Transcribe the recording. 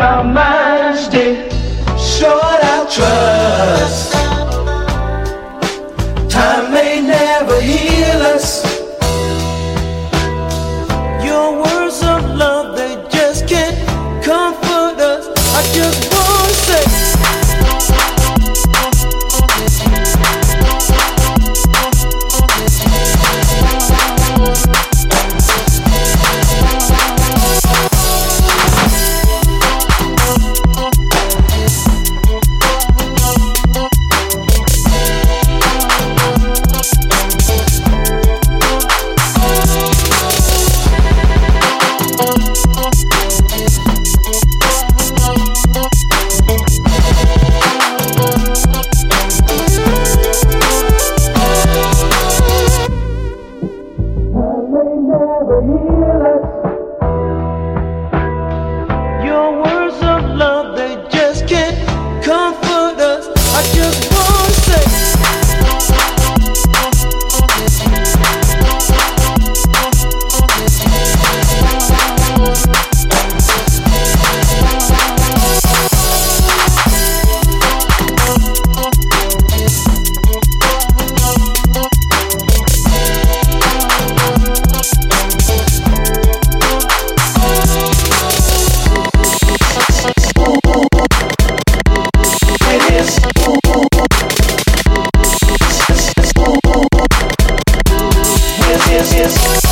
about my day. Short. yes, yes.